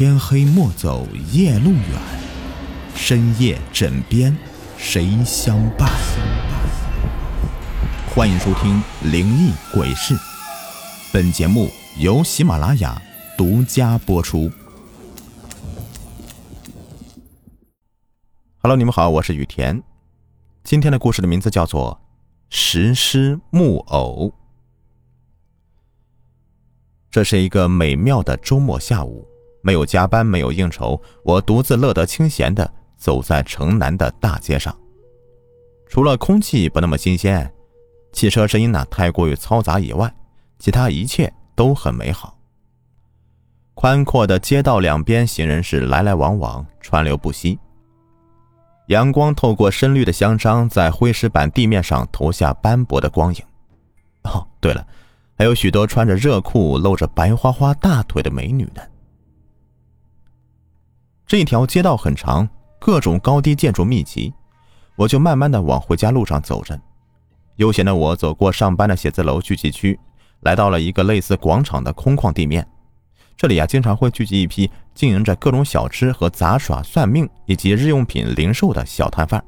天黑莫走夜路远，深夜枕边谁相伴？欢迎收听《灵异鬼事》，本节目由喜马拉雅独家播出。Hello，你们好，我是雨田。今天的故事的名字叫做《石狮木偶》。这是一个美妙的周末下午，没有加班，没有应酬，我独自乐得清闲的走在城南的大街上。除了空气不那么新鲜，汽车声音呢太过于嘈杂以外，其他一切都很美好。宽阔的街道两边，行人是来来往往，川流不息。阳光透过深绿的香樟，在灰石板地面上投下斑驳的光影。哦，对了。还有许多穿着热裤、露着白花花大腿的美女呢。这一条街道很长，各种高低建筑密集，我就慢慢的往回家路上走着。悠闲的我走过上班的写字楼聚集区，来到了一个类似广场的空旷地面。这里啊，经常会聚集一批经营着各种小吃和杂耍、算命以及日用品零售的小摊贩。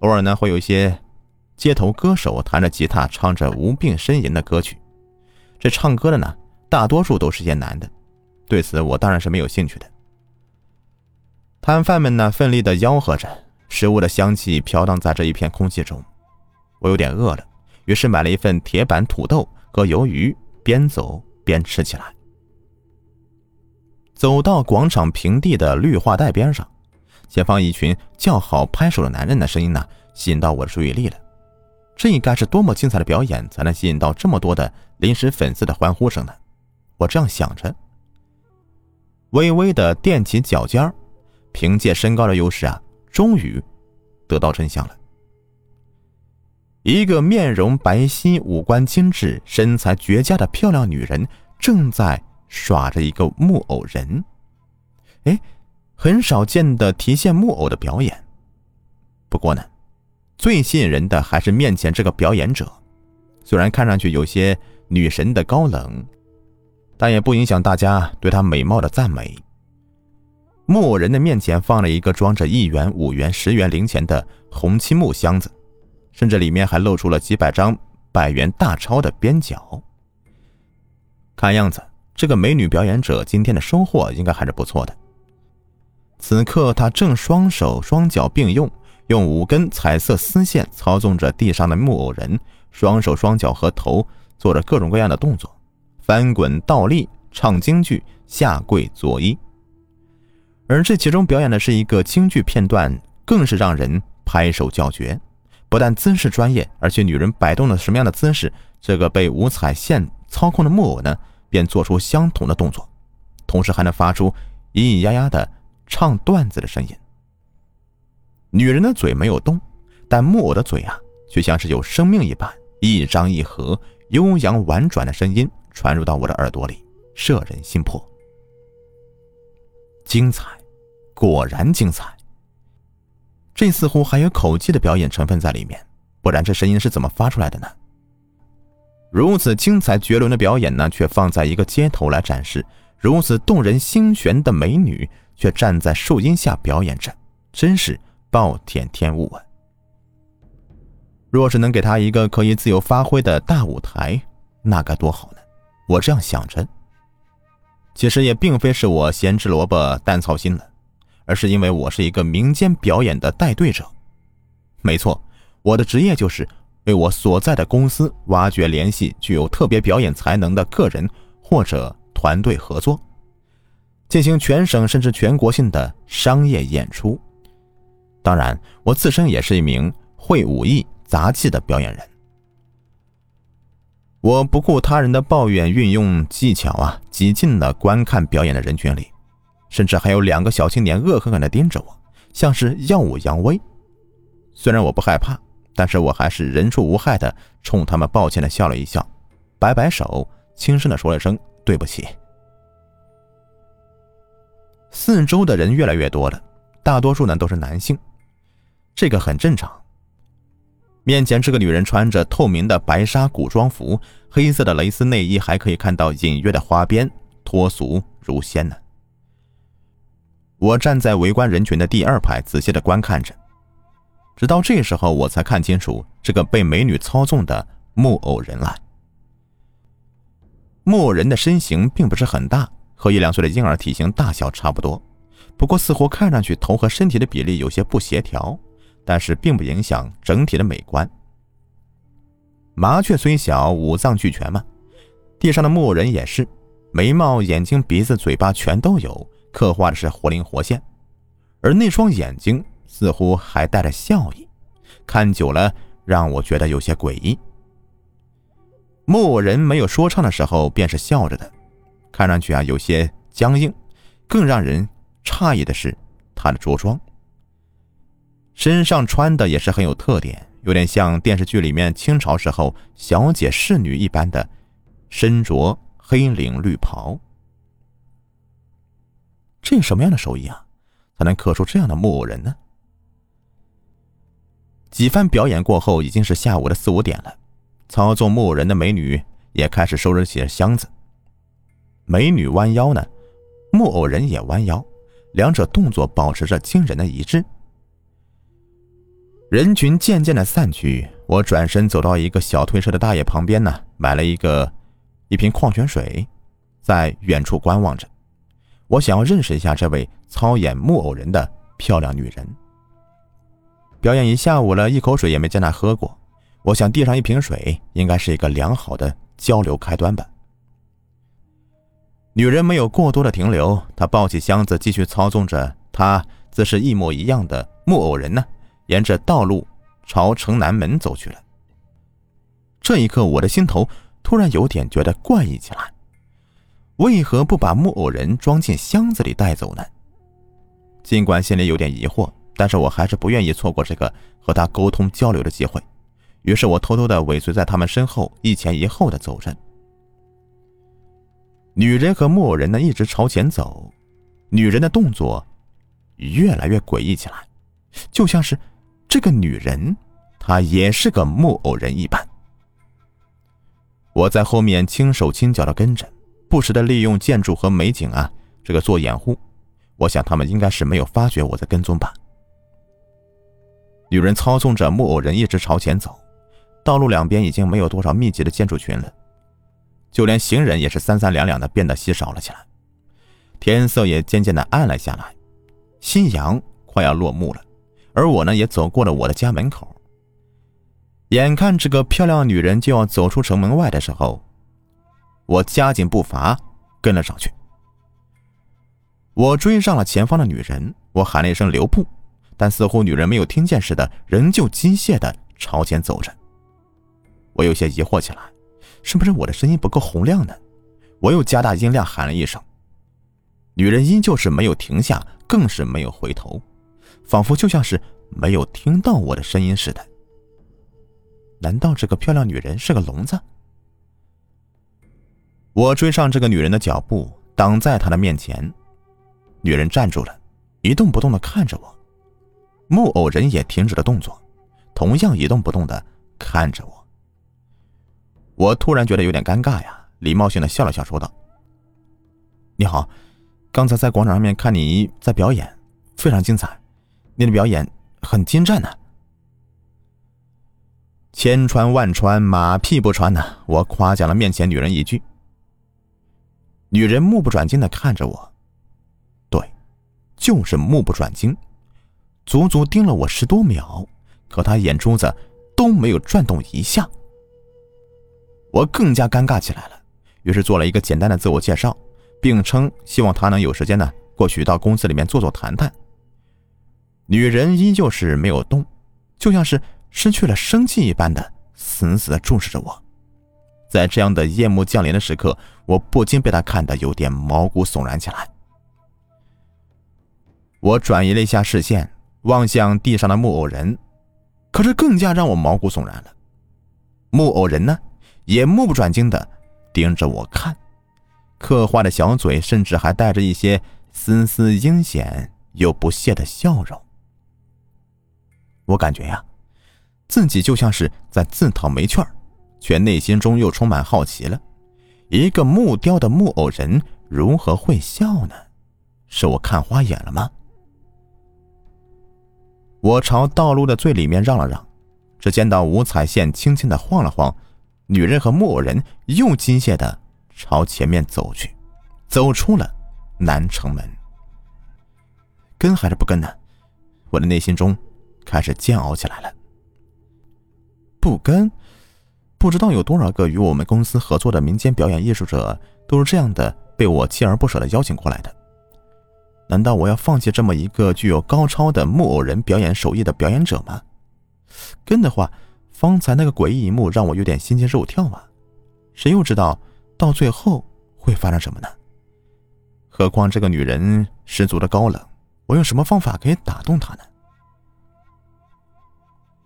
偶尔呢，会有一些街头歌手弹着吉他，唱着无病呻吟的歌曲。这唱歌的呢，大多数都是些男的，对此我当然是没有兴趣的。摊贩们呢，奋力的吆喝着，食物的香气飘荡在这一片空气中。我有点饿了，于是买了一份铁板土豆和鱿鱼，边走边吃起来。走到广场平地的绿化带边上，前方一群叫好拍手的男人的声音呢，吸引到我的注意力了。这应该是多么精彩的表演，才能吸引到这么多的临时粉丝的欢呼声呢？我这样想着，微微的踮起脚尖儿，凭借身高的优势啊，终于得到真相了。一个面容白皙、五官精致、身材绝佳的漂亮女人，正在耍着一个木偶人。哎，很少见的提线木偶的表演。不过呢。最吸引人的还是面前这个表演者，虽然看上去有些女神的高冷，但也不影响大家对她美貌的赞美。木偶人的面前放了一个装着一元、五元、十元零钱的红漆木箱子，甚至里面还露出了几百张百元大钞的边角。看样子，这个美女表演者今天的收获应该还是不错的。此刻，她正双手双脚并用。用五根彩色丝线操纵着地上的木偶人，双手双脚和头做着各种各样的动作，翻滚倒立、唱京剧、下跪作揖。而这其中表演的是一个京剧片段，更是让人拍手叫绝。不但姿势专业，而且女人摆动了什么样的姿势，这个被五彩线操控的木偶呢，便做出相同的动作，同时还能发出咿咿呀呀的唱段子的声音。女人的嘴没有动，但木偶的嘴啊，却像是有生命一般，一张一合，悠扬婉转的声音传入到我的耳朵里，摄人心魄。精彩，果然精彩。这似乎还有口技的表演成分在里面，不然这声音是怎么发出来的呢？如此精彩绝伦的表演呢，却放在一个街头来展示；如此动人心弦的美女，却站在树荫下表演着，真是。暴殄天物啊！若是能给他一个可以自由发挥的大舞台，那该多好呢！我这样想着。其实也并非是我闲吃萝卜淡操心了，而是因为我是一个民间表演的带队者。没错，我的职业就是为我所在的公司挖掘、联系具有特别表演才能的个人或者团队合作，进行全省甚至全国性的商业演出。当然，我自身也是一名会武艺、杂技的表演人。我不顾他人的抱怨，运用技巧啊，挤进了观看表演的人群里，甚至还有两个小青年恶狠狠地盯着我，像是耀武扬威。虽然我不害怕，但是我还是人畜无害的冲他们抱歉的笑了一笑，摆摆手，轻声的说了声对不起。四周的人越来越多了，大多数呢都是男性。这个很正常。面前这个女人穿着透明的白纱古装服，黑色的蕾丝内衣，还可以看到隐约的花边，脱俗如仙呢。我站在围观人群的第二排，仔细的观看着。直到这时候，我才看清楚这个被美女操纵的木偶人来。木偶人的身形并不是很大，和一两岁的婴儿体型大小差不多，不过似乎看上去头和身体的比例有些不协调，但是并不影响整体的美观。麻雀虽小，五脏俱全嘛。地上的木偶人也是，眉毛、眼睛、鼻子、嘴巴全都有，刻画的是活灵活现，而那双眼睛。似乎还带着笑意，看久了让我觉得有些诡异。木偶人没有说唱的时候便是笑着的，看上去啊有些僵硬。更让人诧异的是他的着装，身上穿的也是很有特点，有点像电视剧里面清朝时候小姐侍女一般的，身着黑领绿袍。这什么样的手艺啊，才能刻出这样的木偶人呢？几番表演过后，已经是下午的四五点了。操纵木偶人的美女也开始收拾起箱子。美女弯腰呢，木偶人也弯腰，两者动作保持着惊人的一致。人群渐渐的散去，我转身走到一个小推车的大爷旁边呢，买了一个一瓶矿泉水，在远处观望着。我想要认识一下这位操演木偶人的漂亮女人。表演一下午了，一口水也没见他喝过。我想递上一瓶水，应该是一个良好的交流开端吧。女人没有过多的停留，她抱起箱子，继续操纵着她自是一模一样的木偶人呢，沿着道路朝城南门走去了。这一刻，我的心头突然有点觉得怪异起来。为何不把木偶人装进箱子里带走呢？尽管心里有点疑惑。但是我还是不愿意错过这个和他沟通交流的机会，于是我偷偷的尾随在他们身后，一前一后的走着。女人和木偶人呢一直朝前走，女人的动作越来越诡异起来，就像是这个女人她也是个木偶人一般。我在后面轻手轻脚的跟着，不时的利用建筑和美景啊这个做掩护，我想他们应该是没有发觉我在跟踪吧。女人操纵着木偶人一直朝前走，道路两边已经没有多少密集的建筑群了，就连行人也是三三两两的变得稀少了起来。天色也渐渐的暗了下来，夕阳快要落幕了，而我呢也走过了我的家门口。眼看这个漂亮女人就要走出城门外的时候，我加紧步伐跟了上去。我追上了前方的女人，我喊了一声“留步”。但似乎女人没有听见似的，仍旧机械的朝前走着。我有些疑惑起来，是不是我的声音不够洪亮呢？我又加大音量喊了一声，女人依旧是没有停下，更是没有回头，仿佛就像是没有听到我的声音似的。难道这个漂亮女人是个聋子？我追上这个女人的脚步，挡在她的面前。女人站住了，一动不动的看着我。木偶人也停止了动作，同样一动不动的看着我。我突然觉得有点尴尬呀，礼貌性的笑了笑，说道：“你好，刚才在广场上面看你在表演，非常精彩，你的表演很精湛呢。”千穿万穿，马屁不穿呢。我夸奖了面前女人一句。女人目不转睛的看着我，对，就是目不转睛。足足盯了我十多秒，可她眼珠子都没有转动一下。我更加尴尬起来了，于是做了一个简单的自我介绍，并称希望他能有时间呢过去到公司里面坐坐谈谈。女人依旧是没有动，就像是失去了生气一般的死死的注视着我。在这样的夜幕降临的时刻，我不禁被他看得有点毛骨悚然起来。我转移了一下视线。望向地上的木偶人，可是更加让我毛骨悚然了。木偶人呢，也目不转睛的盯着我看，刻画的小嘴甚至还带着一些丝丝阴险又不屑的笑容。我感觉呀，自己就像是在自讨没趣儿，却内心中又充满好奇了。一个木雕的木偶人如何会笑呢？是我看花眼了吗？我朝道路的最里面让了让，只见到五彩线轻轻的晃了晃，女人和木偶人又机械的朝前面走去，走出了南城门。跟还是不跟呢？我的内心中开始煎熬起来了。不跟，不知道有多少个与我们公司合作的民间表演艺术者都是这样的被我锲而不舍的邀请过来的。难道我要放弃这么一个具有高超的木偶人表演手艺的表演者吗？跟的话，方才那个诡异一幕让我有点心惊肉跳啊！谁又知道到最后会发生什么呢？何况这个女人十足的高冷，我用什么方法可以打动她呢？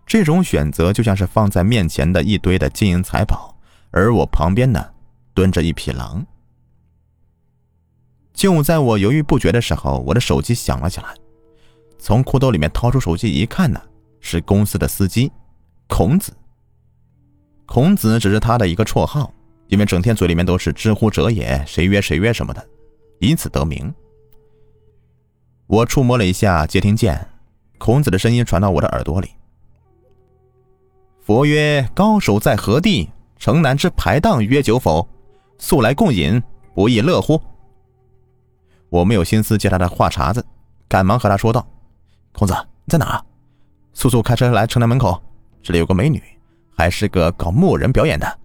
这种选择就像是放在面前的一堆的金银财宝，而我旁边呢，蹲着一匹狼。就在我犹豫不决的时候，我的手机响了起来。从裤兜里面掏出手机一看呢，是公司的司机孔子。孔子只是他的一个绰号，因为整天嘴里面都是“知乎者也”“谁约谁约”什么的，以此得名。我触摸了一下接听键，孔子的声音传到我的耳朵里：“佛曰：高手在何地？城南之排档约酒否？速来共饮，不亦乐乎？”我没有心思接他的话茬子，赶忙和他说道：“孔子，你在哪？速速开车来城南门口，这里有个美女，还是个搞木偶人表演的，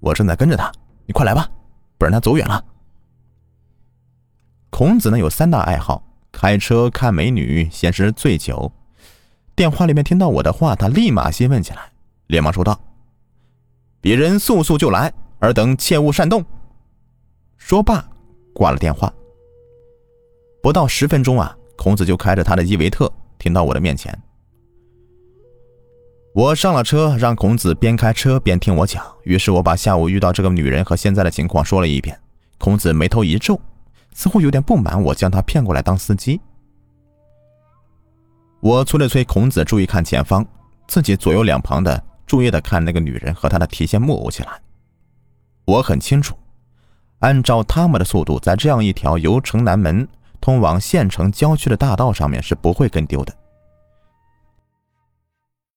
我正在跟着她，你快来吧，不然她走远了。”孔子呢有三大爱好：开车、看美女、闲时醉酒。电话里面听到我的话，他立马兴奋起来，连忙说道：“别人速速就来，尔等切勿擅动。”说罢，挂了电话。不到十分钟啊，孔子就开着他的伊维特停到我的面前。我上了车，让孔子边开车边听我讲。于是我把下午遇到这个女人和现在的情况说了一遍。孔子眉头一皱，似乎有点不满我将他骗过来当司机。我催了催孔子注意看前方，自己左右两旁的注意的看那个女人和她的提线木偶起来。我很清楚，按照他们的速度，在这样一条由城南门。通往县城郊区的大道上面是不会跟丢的。